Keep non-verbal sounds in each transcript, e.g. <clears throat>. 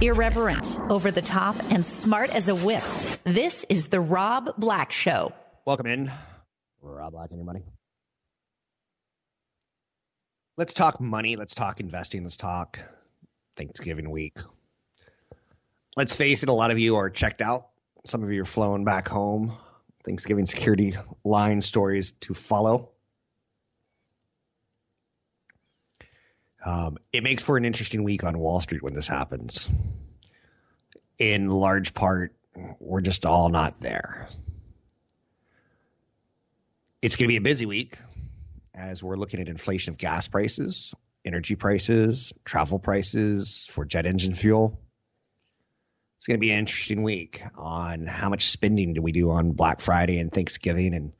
Irreverent, over the top, and smart as a whip. This is The Rob Black Show. Welcome in. Rob Black and your money. Let's talk money. Let's talk investing. Let's talk Thanksgiving week. Let's face it, a lot of you are checked out. Some of you are flown back home. Thanksgiving security line stories to follow. Um, it makes for an interesting week on Wall Street when this happens. In large part, we're just all not there. It's going to be a busy week as we're looking at inflation of gas prices, energy prices, travel prices for jet engine fuel. It's going to be an interesting week on how much spending do we do on Black Friday and Thanksgiving and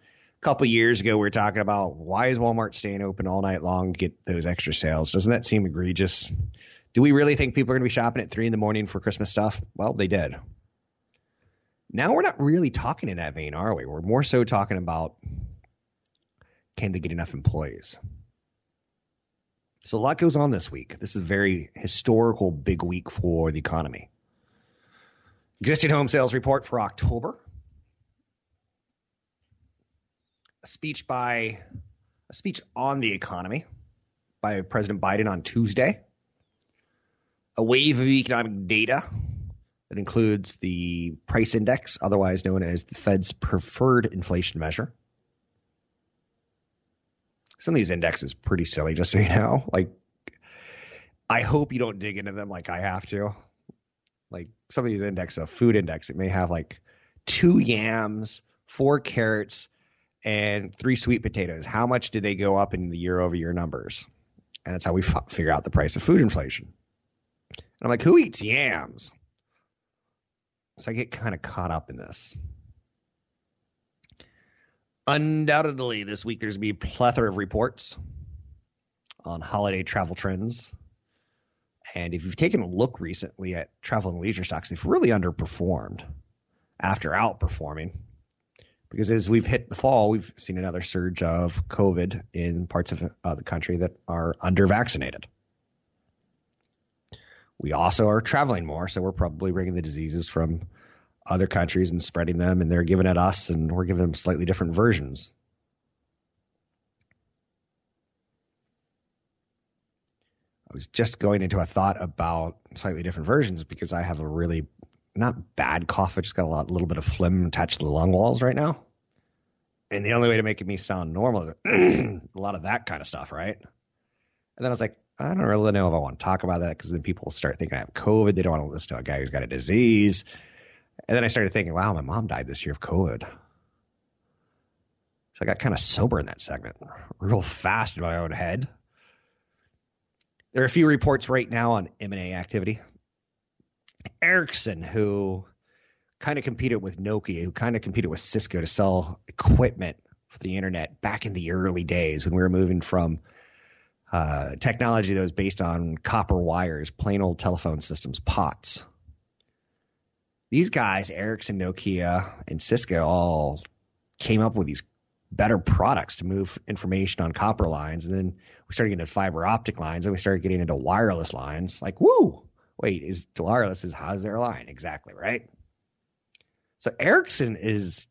couple years ago, we were talking about why is Walmart staying open all night long to get those extra sales? Doesn't that seem egregious? Do we really think people are going to be shopping at three in the morning for Christmas stuff? Well, they did. Now we're not really talking in that vein, are we? We're more so talking about can they get enough employees? So a lot goes on this week. This is a very historical big week for the economy. Existing home sales report for October a speech by a speech on the economy by President Biden on Tuesday. A wave of economic data that includes the price index, otherwise known as the Fed's preferred inflation measure. Some of these indexes pretty silly, just so you know. Like, I hope you don't dig into them like I have to. Like some of these indexes, a food index, it may have like two yams, four carrots, and three sweet potatoes. How much did they go up in the year over year numbers? And that's how we f- figure out the price of food inflation. And I'm like, who eats yams? So I get kind of caught up in this. Undoubtedly, this week there's going to be a plethora of reports on holiday travel trends. And if you've taken a look recently at travel and leisure stocks, they've really underperformed after outperforming because as we've hit the fall, we've seen another surge of COVID in parts of uh, the country that are under vaccinated. We also are traveling more, so we're probably bringing the diseases from other countries and spreading them, and they're giving it us, and we're giving them slightly different versions. I was just going into a thought about slightly different versions because I have a really not bad cough. I just got a lot, little bit of phlegm attached to the lung walls right now. And the only way to make me sound normal is <clears throat> a lot of that kind of stuff, right? And then I was like, I don't really know if I want to talk about that because then people start thinking I have COVID. They don't want to listen to a guy who's got a disease. And then I started thinking, wow, my mom died this year of COVID. So I got kind of sober in that segment, real fast in my own head. There are a few reports right now on M&A activity. Ericsson, who kind of competed with Nokia, who kind of competed with Cisco to sell equipment for the internet back in the early days when we were moving from uh, technology that was based on copper wires, plain old telephone systems, POTS. These guys, Ericsson, Nokia, and Cisco, all came up with these better products to move information on copper lines. And then we started getting into fiber optic lines, and we started getting into wireless lines. Like, woo! Wait, is wireless is how's their line exactly, right? So Ericsson is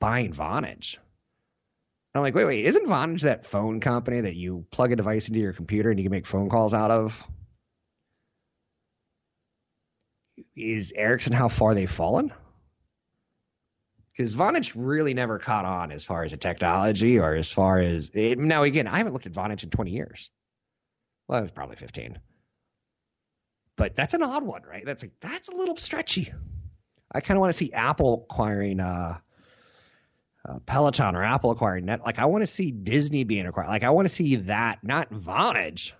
buying Vonage. I'm like, wait, wait, isn't Vonage that phone company that you plug a device into your computer and you can make phone calls out of? Is Ericsson how far they've fallen? Because Vonage really never caught on as far as the technology or as far as it, now again, I haven't looked at Vonage in 20 years. Well, it was probably 15. But that's an odd one, right? That's like that's a little stretchy. I kind of want to see Apple acquiring uh, uh, Peloton or Apple acquiring Net. Like I want to see Disney being acquired. Like I want to see that, not Vonage.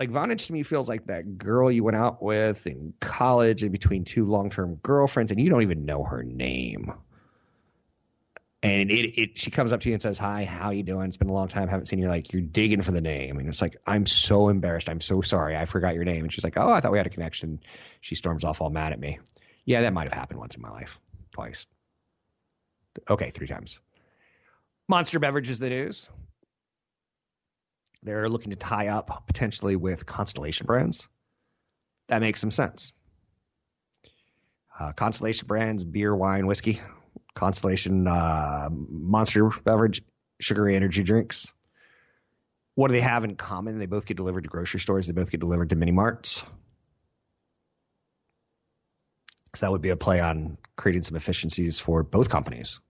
Like Vonage to me feels like that girl you went out with in college in between two long term girlfriends and you don't even know her name. And it, it she comes up to you and says, Hi, how you doing? It's been a long time, haven't seen you. Like you're digging for the name. And it's like, I'm so embarrassed. I'm so sorry. I forgot your name. And she's like, Oh, I thought we had a connection. She storms off all mad at me. Yeah, that might have happened once in my life. Twice. Okay, three times. Monster Beverage is the news. They're looking to tie up potentially with Constellation Brands. That makes some sense. Uh, Constellation Brands, beer, wine, whiskey. Constellation uh, Monster Beverage, sugary energy drinks. What do they have in common? They both get delivered to grocery stores. They both get delivered to mini marts. So that would be a play on creating some efficiencies for both companies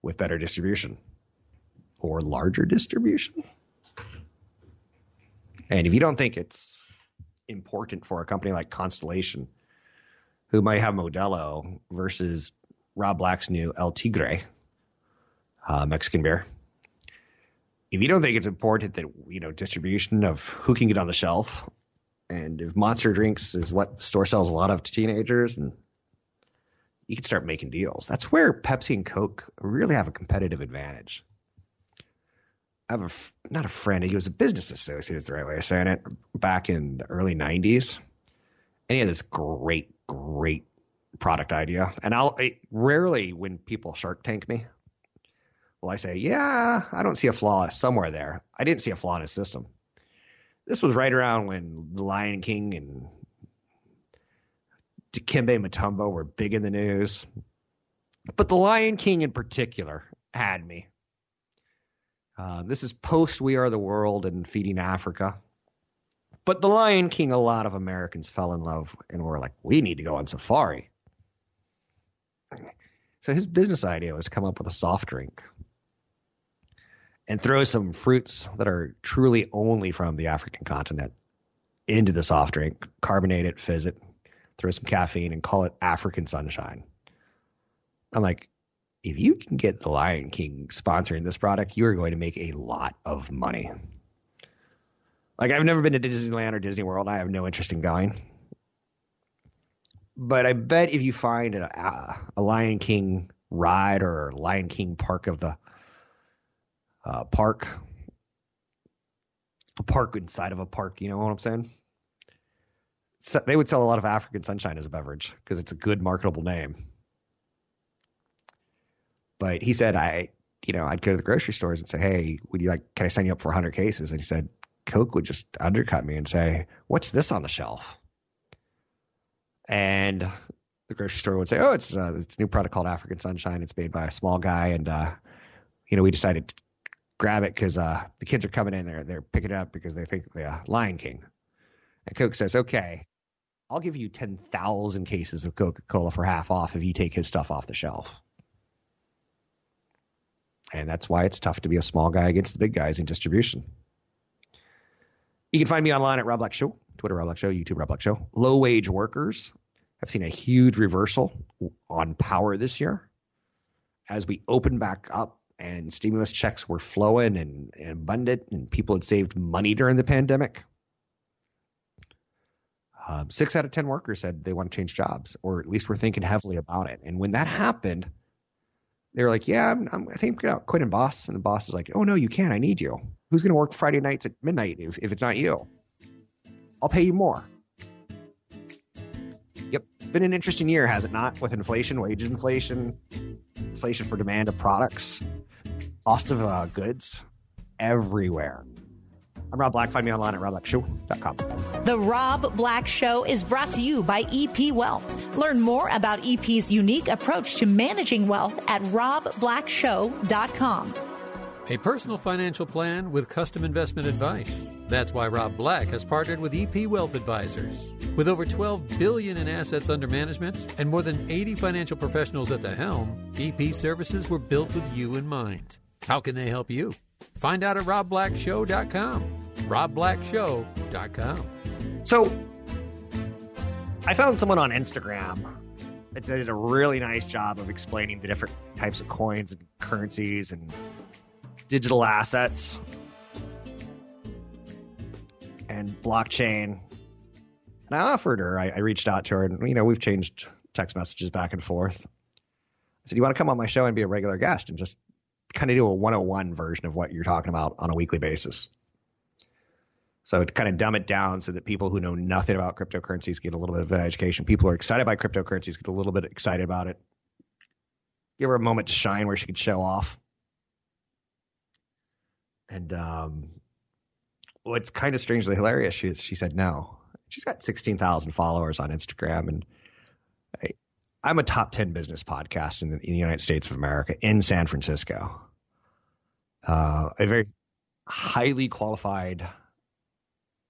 with better distribution or larger distribution. And if you don't think it's important for a company like Constellation, who might have Modelo versus Rob Black's new El Tigre uh, Mexican beer, if you don't think it's important that you know distribution of who can get on the shelf, and if Monster Drinks is what the store sells a lot of to teenagers, and you can start making deals. That's where Pepsi and Coke really have a competitive advantage. I have a not a friend. He was a business associate. Is the right way of saying it. Back in the early '90s, and he had this great, great product idea. And I'll I, rarely when people Shark Tank me, will I say, "Yeah, I don't see a flaw somewhere there." I didn't see a flaw in his system. This was right around when The Lion King and Dikembe Mutombo were big in the news. But The Lion King in particular had me. Uh, this is post We Are the World and Feeding Africa. But The Lion King, a lot of Americans fell in love and were like, we need to go on safari. So his business idea was to come up with a soft drink and throw some fruits that are truly only from the African continent into the soft drink, carbonate it, fizz it, throw some caffeine, and call it African Sunshine. I'm like, if you can get the Lion King sponsoring this product, you are going to make a lot of money. Like I've never been to Disneyland or Disney World. I have no interest in going. But I bet if you find a, a Lion King ride or Lion King park of the uh, park, a park inside of a park, you know what I'm saying? So they would sell a lot of African Sunshine as a beverage because it's a good marketable name. But he said, I, you know, I'd go to the grocery stores and say, Hey, would you like, can I sign you up for 100 cases? And he said, Coke would just undercut me and say, What's this on the shelf? And the grocery store would say, Oh, it's, uh, it's a new product called African Sunshine. It's made by a small guy. And, uh, you know, we decided to grab it because uh, the kids are coming in there. They're picking it up because they think the uh, Lion King. And Coke says, Okay, I'll give you 10,000 cases of Coca Cola for half off if you take his stuff off the shelf. And that's why it's tough to be a small guy against the big guys in distribution. You can find me online at Rob Black Show, Twitter Rob Black Show, YouTube Rob Black Show. Low wage workers have seen a huge reversal on power this year as we open back up and stimulus checks were flowing and, and abundant and people had saved money during the pandemic. Um, six out of 10 workers said they want to change jobs, or at least we're thinking heavily about it. And when that happened, they were like, "Yeah, I'm, I'm, I think I'm quitting, boss." And the boss is like, "Oh no, you can't. I need you. Who's going to work Friday nights at midnight if, if it's not you? I'll pay you more." Yep, it's been an interesting year, has it not? With inflation, wages inflation, inflation for demand of products, cost of uh, goods, everywhere. I'm Rob Black. Find me online at robblackshow.com. The Rob Black Show is brought to you by EP Wealth. Learn more about EP's unique approach to managing wealth at robblackshow.com. A personal financial plan with custom investment advice. That's why Rob Black has partnered with EP Wealth Advisors. With over 12 billion in assets under management and more than 80 financial professionals at the helm, EP services were built with you in mind. How can they help you? Find out at robblackshow.com. robblackshow.com. So, I found someone on Instagram that did a really nice job of explaining the different types of coins and currencies and digital assets. And blockchain. And I offered her, I, I reached out to her, and you know, we've changed text messages back and forth. I said, "You want to come on my show and be a regular guest and just kind of do a 101 version of what you're talking about on a weekly basis?" So to kind of dumb it down so that people who know nothing about cryptocurrencies get a little bit of an education. People who are excited by cryptocurrencies get a little bit excited about it. Give her a moment to shine where she could show off. And um, what's kind of strangely hilarious, she she said no. She's got 16,000 followers on Instagram, and I, I'm a top 10 business podcast in the, in the United States of America in San Francisco. Uh, a very highly qualified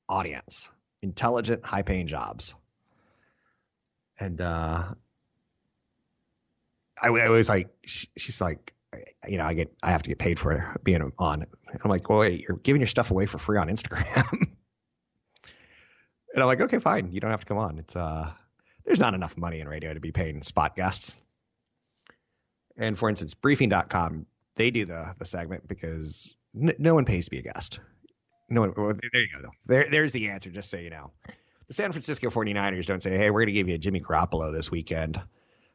audience, intelligent, high paying jobs. And uh, I, I was like, she's like, you know, I get, I have to get paid for being on. I'm like, well, wait, you're giving your stuff away for free on Instagram. <laughs> and I'm like, okay, fine. You don't have to come on. It's, uh, there's not enough money in radio to be paying spot guests. And for instance, briefing.com, they do the, the segment because n- no one pays to be a guest. No one, well, there you go. Though. There, there's the answer, just so you know. The San Francisco 49ers don't say, hey, we're going to give you a Jimmy Garoppolo this weekend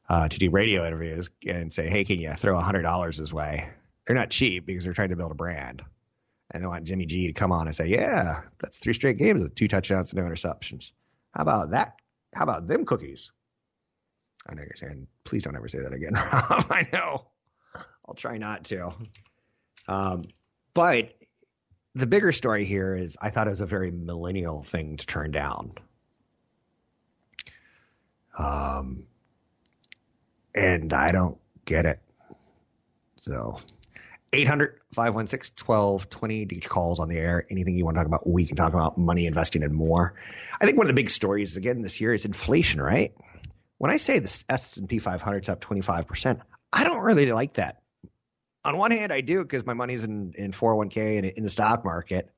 uh, to do radio interviews and say, hey, can you throw a $100 his way? They're not cheap because they're trying to build a brand. And they want Jimmy G to come on and say, yeah, that's three straight games with two touchdowns and no interceptions. How about that? How about them cookies? I know you're saying, please don't ever say that again. <laughs> I know. I'll try not to. Um, but the bigger story here is I thought it was a very millennial thing to turn down. Um, and I don't get it. So 800 516 1220 to get your calls on the air. Anything you want to talk about, we can talk about money investing and more. I think one of the big stories again this year is inflation, right? When I say the S&P 500 is up 25%, I don't really like that. On one hand, I do because my money's in, in 401k and in the stock market.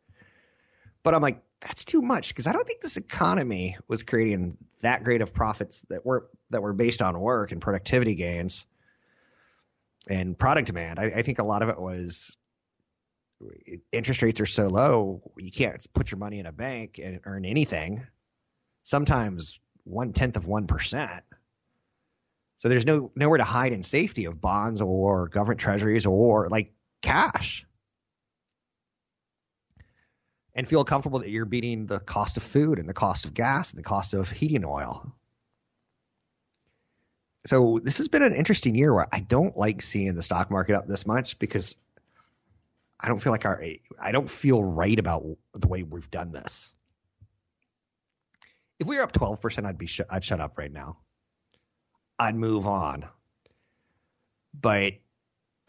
But I'm like, that's too much because I don't think this economy was creating that great of profits that were that were based on work and productivity gains and product demand. I, I think a lot of it was interest rates are so low, you can't put your money in a bank and earn anything. Sometimes one tenth of one percent. So there's no nowhere to hide in safety of bonds or government treasuries or like cash. And feel comfortable that you're beating the cost of food and the cost of gas and the cost of heating oil so this has been an interesting year where I don't like seeing the stock market up this much because I don't feel like our I don't feel right about the way we've done this. If we were up 12%, I'd be sh- I'd shut up right now. I'd move on. But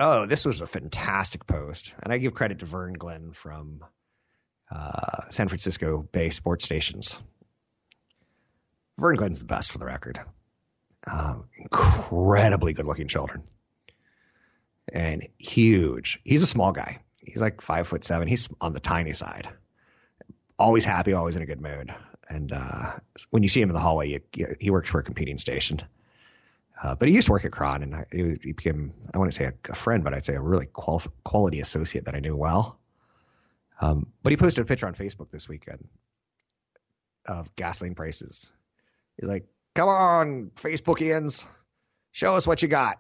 oh, this was a fantastic post, and I give credit to Vern Glenn from uh, San Francisco Bay Sports Stations. Vern Glenn's the best for the record um, incredibly good looking children and huge. He's a small guy. He's like five foot seven. He's on the tiny side. Always happy, always in a good mood. And uh, when you see him in the hallway, you, you, he works for a competing station. Uh, but he used to work at KRON, and I, he became, I wouldn't say a, a, friend, but I'd say a really qual- quality associate that I knew well. Um, but he posted a picture on Facebook this weekend of gasoline prices. He's like, Come on, Facebookians, show us what you got.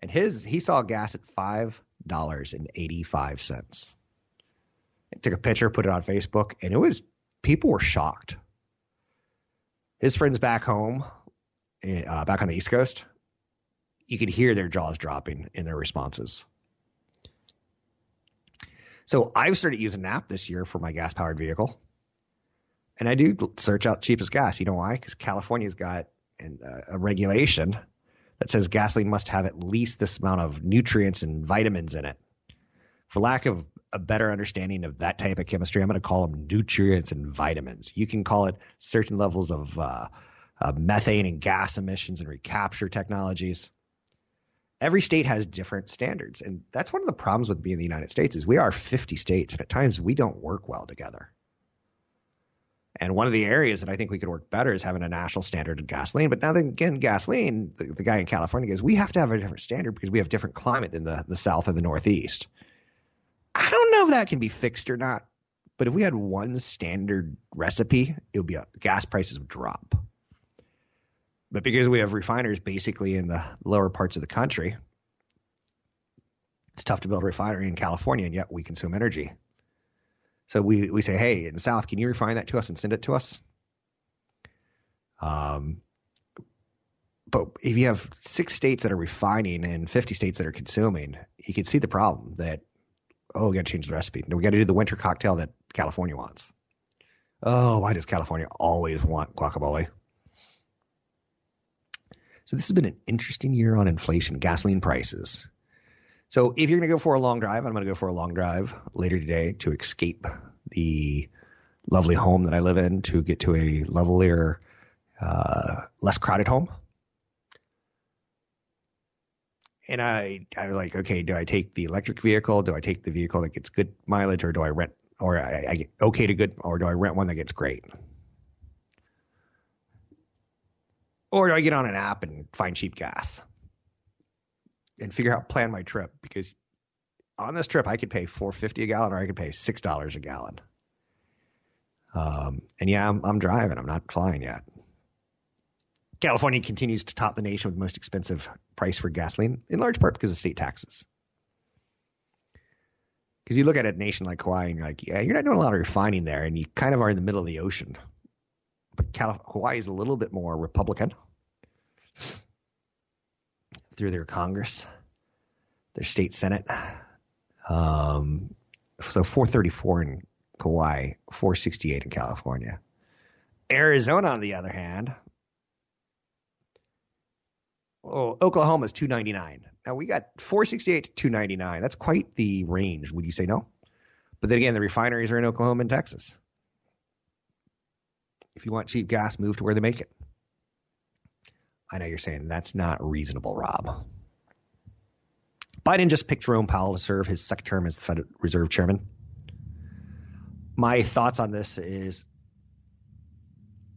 And his he saw gas at five dollars and eighty five cents. Took a picture, put it on Facebook, and it was people were shocked. His friends back home, eh, uh, back on the East Coast, you could hear their jaws dropping in their responses. So I've started using an app this year for my gas powered vehicle. And I do search out cheapest gas. You know why? Because California's got an, uh, a regulation that says gasoline must have at least this amount of nutrients and vitamins in it. For lack of a better understanding of that type of chemistry, I'm going to call them nutrients and vitamins. You can call it certain levels of uh, uh, methane and gas emissions and recapture technologies. Every state has different standards, and that's one of the problems with being the United States is we are 50 states, and at times we don't work well together. And one of the areas that I think we could work better is having a national standard of gasoline. But now then again, gasoline, the, the guy in California goes, we have to have a different standard because we have different climate than the, the South or the Northeast. I don't know if that can be fixed or not, But if we had one standard recipe, it would be a, gas prices would drop. But because we have refiners basically in the lower parts of the country, it's tough to build a refinery in California, and yet we consume energy. So we, we say, hey, in South, can you refine that to us and send it to us? Um, but if you have six states that are refining and 50 states that are consuming, you can see the problem that, oh, we got to change the recipe. We got to do the winter cocktail that California wants. Oh, why does California always want guacamole? So this has been an interesting year on inflation, gasoline prices. So if you're going to go for a long drive, I'm going to go for a long drive later today to escape the lovely home that I live in to get to a lovelier, uh, less crowded home. And I, I was like, okay, do I take the electric vehicle? Do I take the vehicle that gets good mileage, or do I rent, or I, I get okay to good, or do I rent one that gets great? Or do I get on an app and find cheap gas and figure out plan my trip? Because on this trip, I could pay four fifty a gallon, or I could pay six dollars a gallon. Um, and yeah, I'm, I'm driving. I'm not flying yet. California continues to top the nation with the most expensive price for gasoline, in large part because of state taxes. Because you look at a nation like Hawaii and you're like, yeah, you're not doing a lot of refining there, and you kind of are in the middle of the ocean. But Hawaii is a little bit more Republican through their Congress, their state Senate. Um, so 434 in Kauai, 468 in California. Arizona, on the other hand, oh, Oklahoma is 299. Now we got 468 to 299. That's quite the range. Would you say no? But then again, the refineries are in Oklahoma and Texas. If you want cheap gas, move to where they make it. I know you're saying that's not reasonable, Rob. Biden just picked Jerome Powell to serve his second term as the Fed Reserve Chairman. My thoughts on this is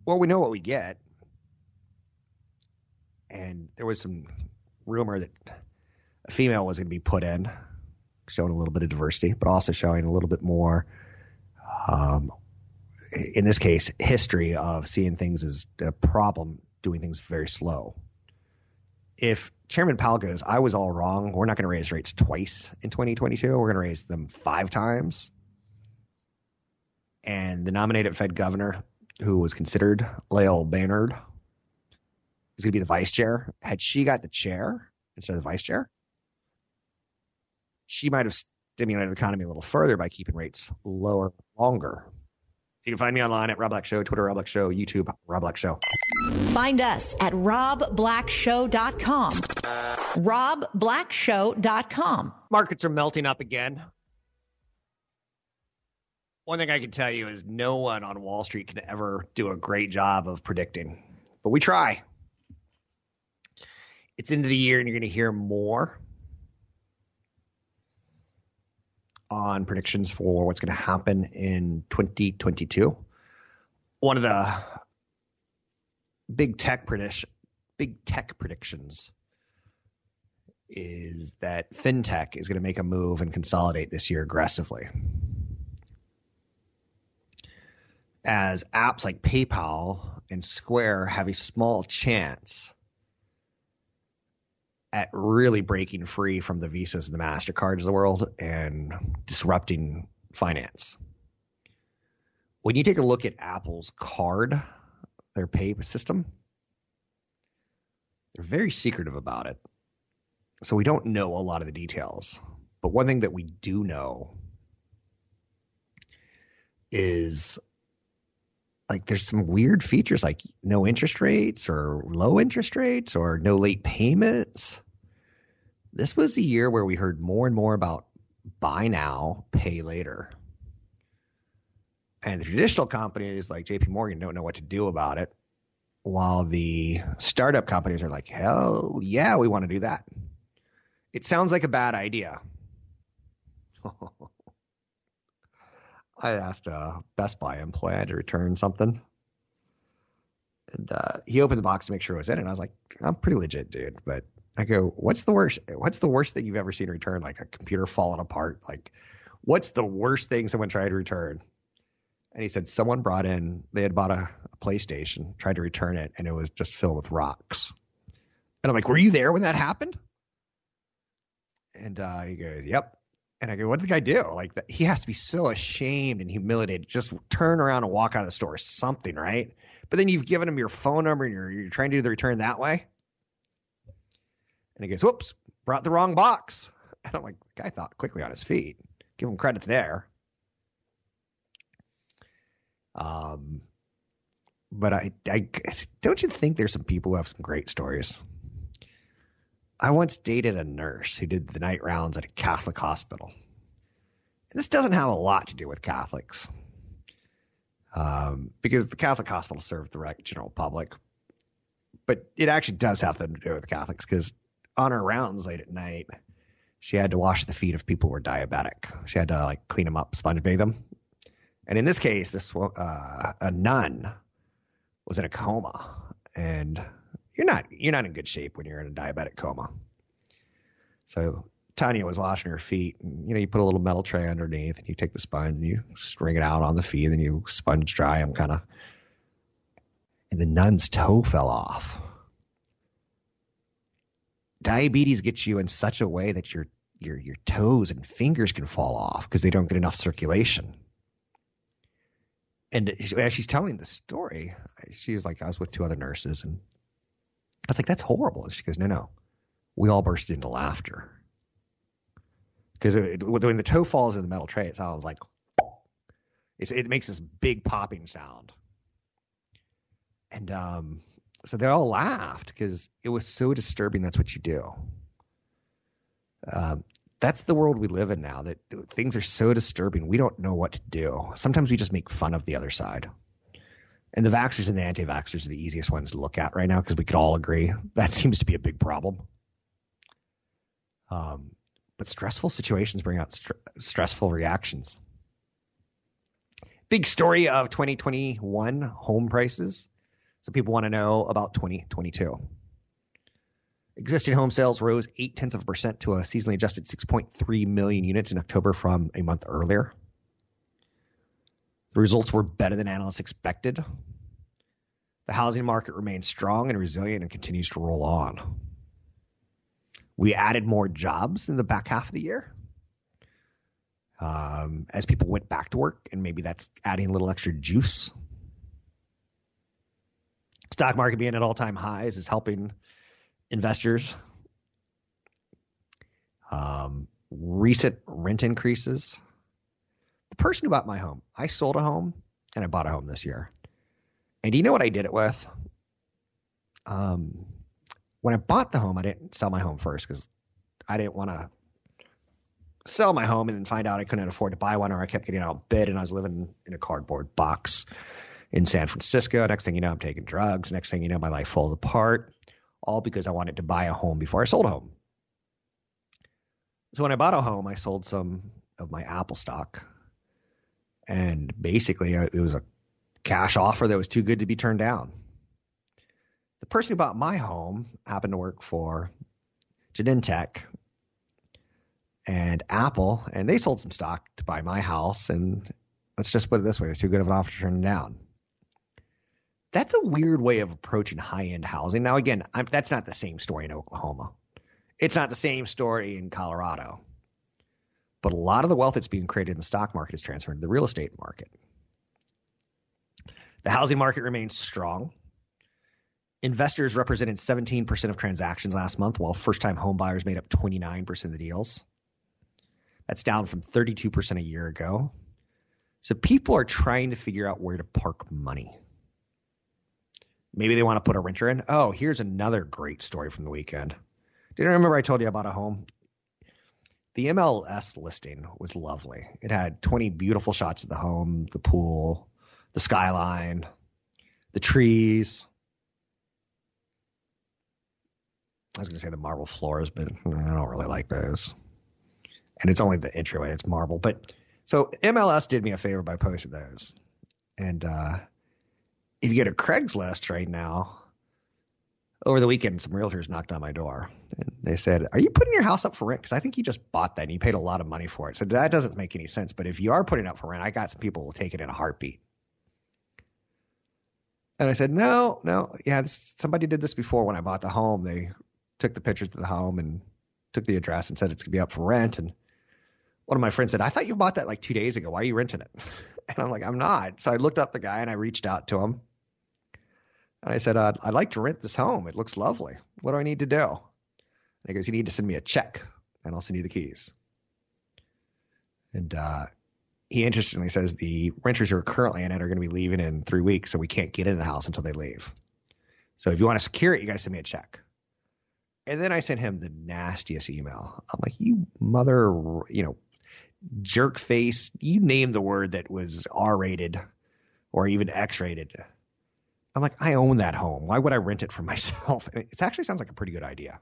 well, we know what we get. And there was some rumor that a female was going to be put in, showing a little bit of diversity, but also showing a little bit more, um, in this case, history of seeing things as a problem, doing things very slow. If Chairman Powell goes, I was all wrong. We're not going to raise rates twice in 2022. We're going to raise them five times. And the nominated Fed governor, who was considered Lael Brainard, is going to be the vice chair. Had she got the chair instead of the vice chair, she might have stimulated the economy a little further by keeping rates lower longer. You can find me online at Rob Black Show, Twitter Rob Black Show, YouTube Rob Black Show. Find us at robblackshow.com. robblackshow.com. Markets are melting up again. One thing I can tell you is no one on Wall Street can ever do a great job of predicting, but we try. It's into the year and you're going to hear more on predictions for what's going to happen in 2022. One of the big tech prediction, big tech predictions is that fintech is going to make a move and consolidate this year aggressively. As apps like PayPal and Square have a small chance at really breaking free from the Visas and the MasterCards of the world and disrupting finance. When you take a look at Apple's card, their pay system, they're very secretive about it. So we don't know a lot of the details. But one thing that we do know is like there's some weird features like no interest rates or low interest rates or no late payments. This was the year where we heard more and more about buy now, pay later. And the traditional companies like JP Morgan don't know what to do about it, while the startup companies are like, hell yeah, we want to do that. It sounds like a bad idea. <laughs> I asked a Best Buy employee to return something. And uh, he opened the box to make sure it was in. And I was like, I'm pretty legit, dude. But I go, what's the worst? What's the worst thing you've ever seen returned? Like a computer falling apart? Like, what's the worst thing someone tried to return? And he said someone brought in, they had bought a, a PlayStation, tried to return it, and it was just filled with rocks. And I'm like, were you there when that happened? And uh, he goes, yep. And I go, what did the guy do? Like, he has to be so ashamed and humiliated. Just turn around and walk out of the store, something, right? But then you've given him your phone number and you're, you're trying to do the return that way. And he goes, whoops, brought the wrong box. <laughs> And I'm like, the guy thought quickly on his feet. Give him credit there. Um, but I, I don't you think there's some people who have some great stories? I once dated a nurse who did the night rounds at a Catholic hospital. And this doesn't have a lot to do with Catholics, um, because the Catholic hospital served the general public. But it actually does have something to do with Catholics, because on her rounds late at night, she had to wash the feet of people who were diabetic. She had to like clean them up, sponge bathe them. And in this case, this uh, a nun was in a coma, and you're not you're not in good shape when you're in a diabetic coma. So Tanya was washing her feet, and you know you put a little metal tray underneath, and you take the sponge, and you string it out on the feet, and you sponge dry them, kind of. And the nun's toe fell off. Diabetes gets you in such a way that your your your toes and fingers can fall off because they don't get enough circulation and as she's telling the story, she was like, I was with two other nurses, and I was like, that's horrible. And she goes, no, no. We all burst into laughter. Because when the toe falls in the metal tray, it sounds like it makes this big popping sound. And um, so they all laughed because it was so disturbing. That's what you do. Um, that's the world we live in now that things are so disturbing we don't know what to do sometimes we just make fun of the other side and the vaxxers and the anti-vaxxers are the easiest ones to look at right now because we could all agree <laughs> that seems to be a big problem. Um, but stressful situations bring out st- stressful reactions. Big story of 2021 home prices. So people want to know about 2022 Existing home sales rose eight tenths of a percent to a seasonally adjusted 6.3 million units in October from a month earlier. The results were better than analysts expected. The housing market remains strong and resilient and continues to roll on. We added more jobs in the back half of the year um, as people went back to work, and maybe that's adding a little extra juice. Stock market being at all time highs is helping investors. Um, recent rent increases. The person who bought my home, I sold a home and I bought a home this year. And do you know what I did it with? Um, when I bought the home, I didn't sell my home first because I didn't want to sell my home and then find out I couldn't afford to buy one or I kept getting outbid and I was living in a cardboard box in San Francisco. Next thing you know, I'm taking drugs. Next thing you know, my life falls apart all because I wanted to buy a home before I sold a home. So when I bought a home, I sold some of my Apple stock. And basically, uh, it was a cash offer that was too good to be turned down. The person who bought my home happened to work for Genentech and Apple, and they sold some stock to buy my house. And let's just put it this way: it was too good of an offer to turn down. That's a weird way of approaching high end housing. Now, again, I'm, that's not the same story in Oklahoma. It's not the same story in Colorado. But a lot of the wealth that's being created in the stock market is transferred to the real estate market. The housing market remains strong. Investors represented 17% of transactions last month, while first time home buyers made up 29% of the deals. That's down from 32% a year ago. So people are trying to figure out where to park money. Maybe they want to put a renter in. Oh, here's another great story from the weekend. Do you remember I told you about a home? The MLS listing was lovely. It had 20 beautiful shots of the home, the pool, the skyline, the trees. I was going to say the marble floors, but I don't really like those. And it's only the entryway, it's marble. But so MLS did me a favor by posting those. And uh, if you go to Craigslist right now, over the weekend, some realtors knocked on my door and they said, Are you putting your house up for rent? Because I think you just bought that and you paid a lot of money for it. So that doesn't make any sense. But if you are putting it up for rent, I got some people who will take it in a heartbeat. And I said, No, no. Yeah, this, somebody did this before when I bought the home. They took the pictures of the home and took the address and said it's going to be up for rent. And one of my friends said, I thought you bought that like two days ago. Why are you renting it? <laughs> And I'm like, I'm not. So I looked up the guy and I reached out to him. And I said, uh, I'd like to rent this home. It looks lovely. What do I need to do? And he goes, You need to send me a check and I'll send you the keys. And uh, he interestingly says the renters who are currently in it are going to be leaving in three weeks, so we can't get in the house until they leave. So if you want to secure it, you got to send me a check. And then I sent him the nastiest email. I'm like, you mother, you know, jerk face, you name the word that was R rated or even X rated. I'm like, I own that home. Why would I rent it for <laughs> myself? And it actually sounds like a pretty good idea.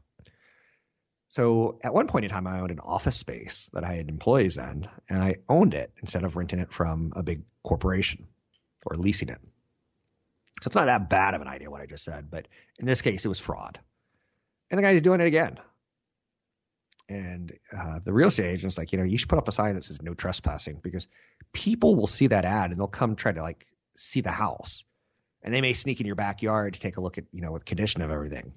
So at one point in time, I owned an office space that I had employees in, and I owned it instead of renting it from a big corporation or leasing it. So it's not that bad of an idea what I just said, but in this case, it was fraud. And the guy's doing it again. And uh, the real estate agent's like, you know, you should put up a sign that says no trespassing because people will see that ad and they'll come try to like see the house. And they may sneak in your backyard to take a look at, you know, the condition of everything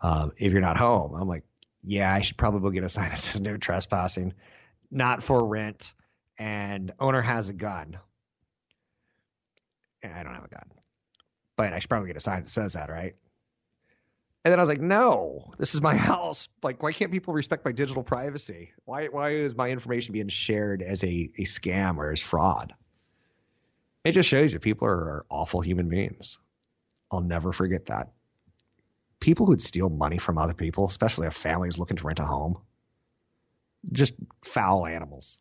um, if you're not home. I'm like, yeah, I should probably get a sign that <laughs> says no trespassing, not for rent, and owner has a gun. And I don't have a gun, but I should probably get a sign that says that, right? And then I was like, no, this is my <laughs> house. Like, why can't people respect my digital privacy? Why, why is my information being shared as a, a scam or as fraud? It just shows you people are, awful human beings. I'll never forget that people who'd steal money from other people, especially if families looking to rent a home, just foul animals.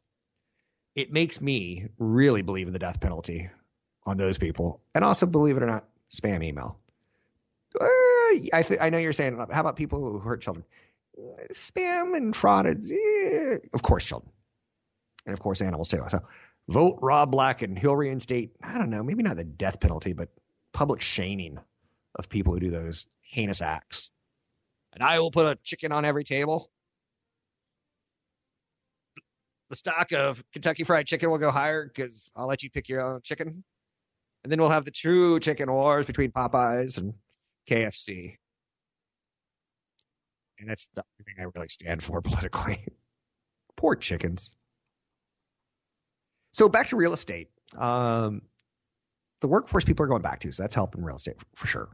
It makes me really believe in the death penalty on those people, and also believe it or not, spam email. Uh, I th- I know you're saying, how about people who hurt children? Spam and fraud, eh, of course, children, and of course, animals too. So, vote Rob Black and he'll reinstate. I don't know, maybe not the death penalty, but public shaming of people who do those heinous acts. And I will put a chicken on every table. The stock of Kentucky Fried Chicken will go higher because I'll let you pick your own chicken. And then we'll have the true chicken wars between Popeyes and KFC. And that's the thing I really stand for <laughs> politically. Poor chickens. So back to real estate. Um, the workforce people are going back to, so that's helping real estate for sure.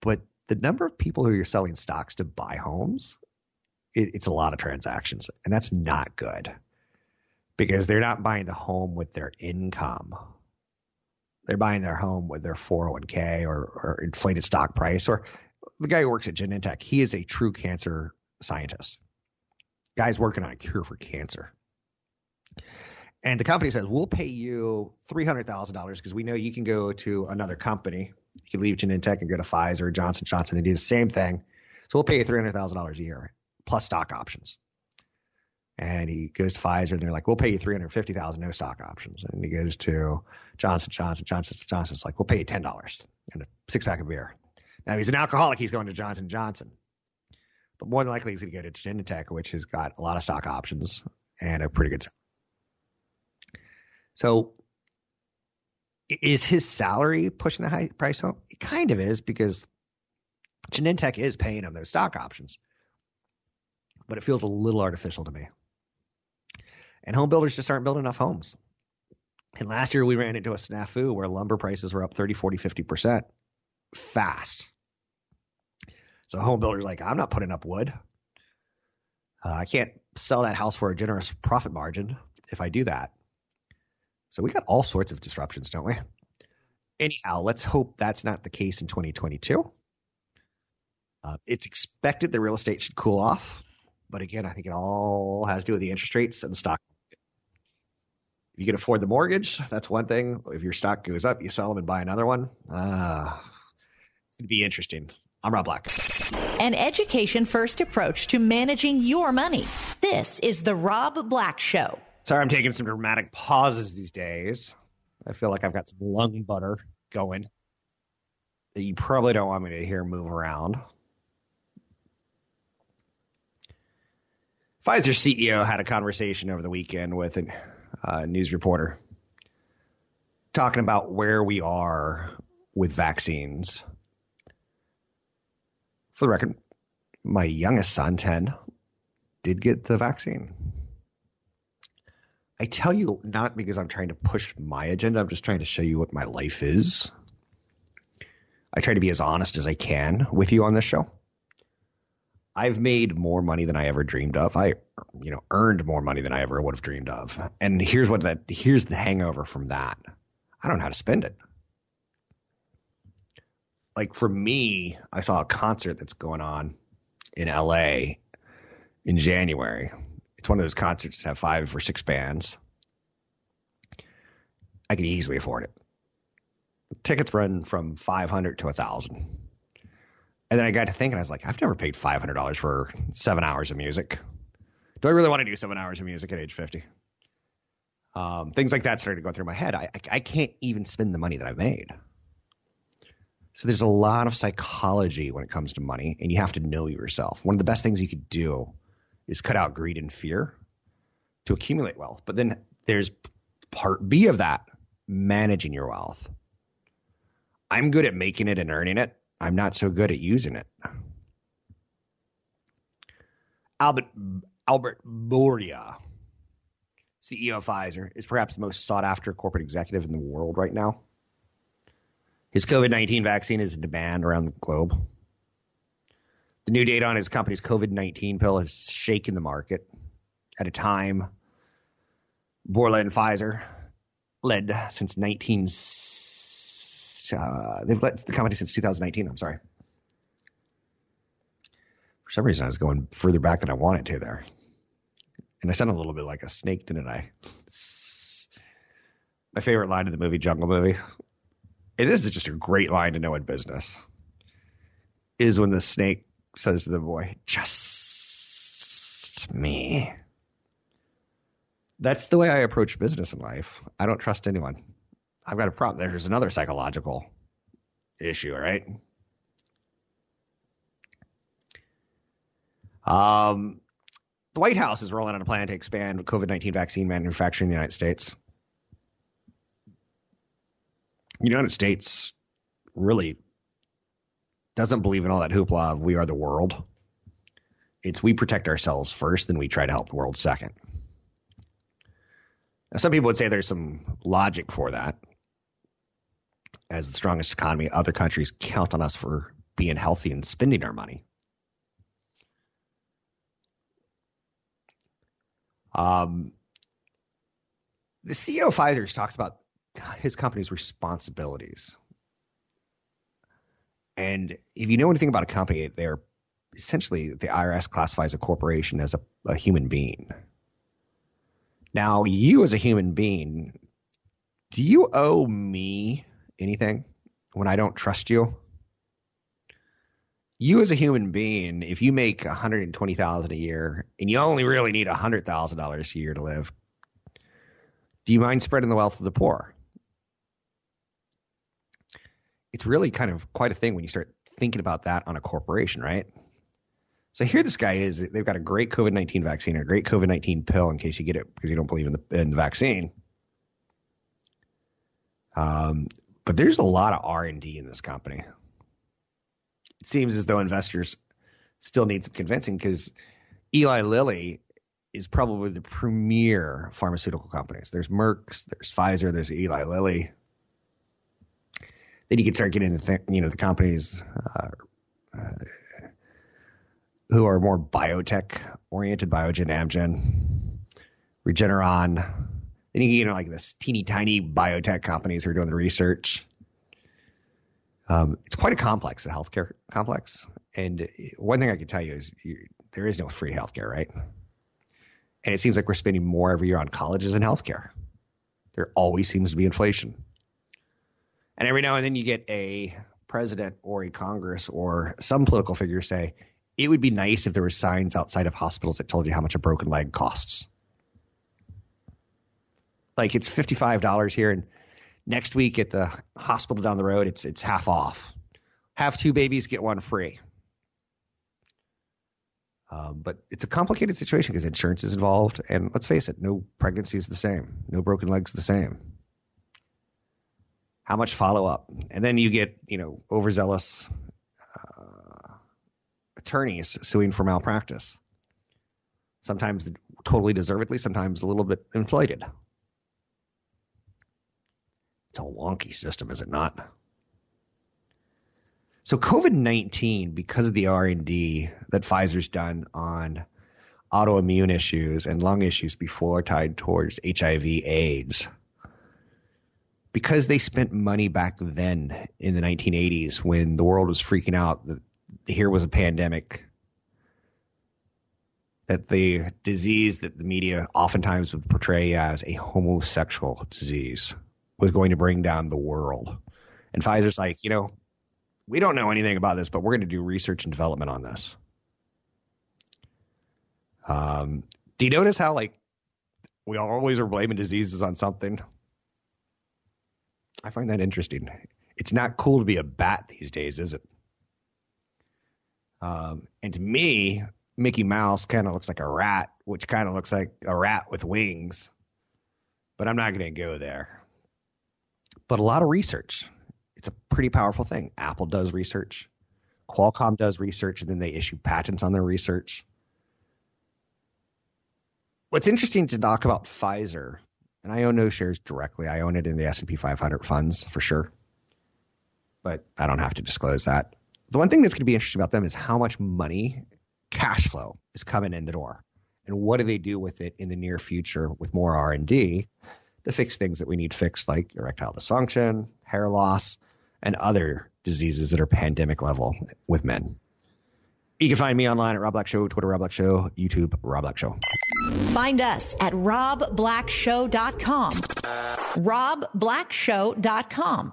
But the number of people who are selling stocks to buy homes, it, it's a lot of transactions, and that's not good because they're not buying the home with their income. They're buying their home with their 401k or, or inflated stock price. Or the guy who works at Genentech, he is a true cancer scientist. Guy's working on a cure for cancer. And the company says, we'll pay you $300,000 because we know you can go to another company you can leave Genentech and go to Pfizer, Johnson Johnson, and do the same thing. So we'll pay you three hundred thousand dollars a year plus stock options. And he goes to Pfizer, and they're like, "We'll pay you three hundred fifty thousand, no stock options." And he goes to Johnson Johnson. Johnson Johnson's like, "We'll pay you ten dollars and a six pack of beer." Now he's an alcoholic. He's going to Johnson Johnson, but more than likely he's going to go to Genentech, which has got a lot of stock options and a pretty good. So is his salary pushing the high price home? It kind of is because Genentech is paying him those stock options, but it feels a little artificial to me. And home builders just aren't building enough homes. And last year we ran into a snafu where lumber prices were up 30, 40, 50% fast. So home builders like, I'm not putting up wood. Uh, I can't sell that house for a generous profit margin if I do that. So we got all sorts of disruptions, don't we? Anyhow, let's hope that's not the case in 2022. Uh, it's expected the real estate should cool off, but again, I think it all has to do with the interest rates and the stock. If you can afford the mortgage, that's one thing. If your stock goes up, you sell them and buy another one. It's going to be interesting. I'm Rob Black. An education first approach to managing your money. This is The Rob Black Show. Sorry, I'm taking some dramatic pauses these days. I feel like I've got some lung butter going. that you probably don't want me to hear move around. Pfizer CEO had a conversation over the weekend with a uh, news reporter talking about where we are with vaccines. For the record, my youngest son, 10, did get the vaccine. I tell you not because I'm trying to push my agenda, I'm just trying to show you what my life is. I try to be as honest as I can with you on this show. I've made more money than I ever dreamed of. I, you know, earned more money than I ever would have dreamed of. And here's what that here's the hangover from that. I don't know how to spend it. Like for me, I saw a concert that's going on in LA in January. It's one of those concerts that have five or six bands. I could easily afford it. Tickets run from 500 to 1000 and then I got to thinking, I was like, I've never paid five hundred dollars for seven hours of music. Do I really want to do seven hours of music at age fifty? Um, things like that started to go through my head. I, I, I can't even spend the money that I've made. So there's a lot of psychology when it comes to money, and you have to know yourself. One of the best things you could do is cut out greed and fear to accumulate wealth. But then there's part B of that, managing your wealth. I'm good at making it and earning it. I'm not so good at using it. Albert Albert Bourla, CEO of Pfizer, is perhaps the most sought after corporate executive in the world right now. His COVID 19 vaccine is in demand around the globe. The new data on his company's COVID 19 pill has shaken the market at a time Bourla and Pfizer led since 19 uh, they've led the company since 2019. I'm sorry. For some reason, I was going further back than I wanted to there, and I sounded a little bit like a snake, didn't I? My favorite line in the movie Jungle Movie. It is just a great line to know in business. Is when the snake says to the boy, "Just me." That's the way I approach business in life. I don't trust anyone. I've got a problem. There's another psychological issue, right? Um, the White House is rolling out a plan to expand COVID 19 vaccine manufacturing in the United States. The United States really doesn't believe in all that hoopla of we are the world. It's we protect ourselves first, then we try to help the world second. Now, some people would say there's some logic for that as the strongest economy, other countries count on us for being healthy and spending our money. Um, the CEO of Pfizer talks about his company's responsibilities. And if you know anything about a company, they're essentially the IRS classifies a corporation as a, a human being. Now, you as a human being, do you owe me anything when I don't trust you. You as a human being, if you make one hundred and twenty thousand a year and you only really need hundred thousand dollars a year to live, do you mind spreading the wealth of the poor? It's really kind of quite a thing when you start thinking about that on a corporation, right? So here this guy is. They've got a great COVID nineteen vaccine, or a great COVID nineteen pill in case you get it because you don't believe in the in the vaccine. Um, but there's a lot of R&D in this company. It seems as though investors still need some convincing because Eli Lilly is probably the premier pharmaceutical companies. There's Merck's, there's Pfizer, there's Eli Lilly. Then you can start getting into you know the companies uh, uh, who are more biotech oriented, Biogen, Amgen, Regeneron, then you can get into like this teeny tiny biotech companies who are doing the research. Um, it's quite a complex, the healthcare complex. And one thing I can tell you is you, there is no free healthcare, right? And it seems like we're spending more every year on colleges and healthcare. There always seems to be inflation. And every now and then you get a president or a Congress or some political figure say, it would be nice if there were signs outside of hospitals that told you how much a broken leg costs. Like it's fifty five dollars here, and next week at the hospital down the road, it's it's half off. have two babies, get one free. Um, but it's a complicated situation because insurance is involved, and let's face it, no pregnancy is the same, no broken legs the same. How much follow up, and then you get you know overzealous uh, attorneys suing for malpractice. Sometimes totally deservedly, sometimes a little bit inflated. It's a wonky system, is it not? So COVID nineteen, because of the R and D that Pfizer's done on autoimmune issues and lung issues before tied towards HIV/AIDS, because they spent money back then in the 1980s when the world was freaking out that here was a pandemic, that the disease that the media oftentimes would portray as a homosexual disease was going to bring down the world. And Pfizer's like, you know, we don't know anything about this, but we're going to do research and development on this. Um, do you notice how like we always are blaming diseases on something? I find that interesting. It's not cool to be a bat these days, is it? Um, and to me, Mickey Mouse kind of looks like a rat, which kind of looks like a rat with wings. But I'm not going to go there. But a lot of research it's a pretty powerful thing. Apple does research, Qualcomm does research, and then they issue patents on their research. What's interesting to talk about Pfizer, and I own no shares directly. I own it in the S&P 500 funds for sure, but I don't have to disclose that. The one thing that's going to be interesting about them is how much money, cash flow, is coming in the door, and what do they do with it in the near future with more R&D to fix things that we need fixed, like erectile dysfunction, hair loss, and other diseases that are pandemic level with men. You can find me online at Rob Black Show, Twitter Rob Black Show, YouTube Rob Black Show. Find us at robblackshow.com. robblackshow.com.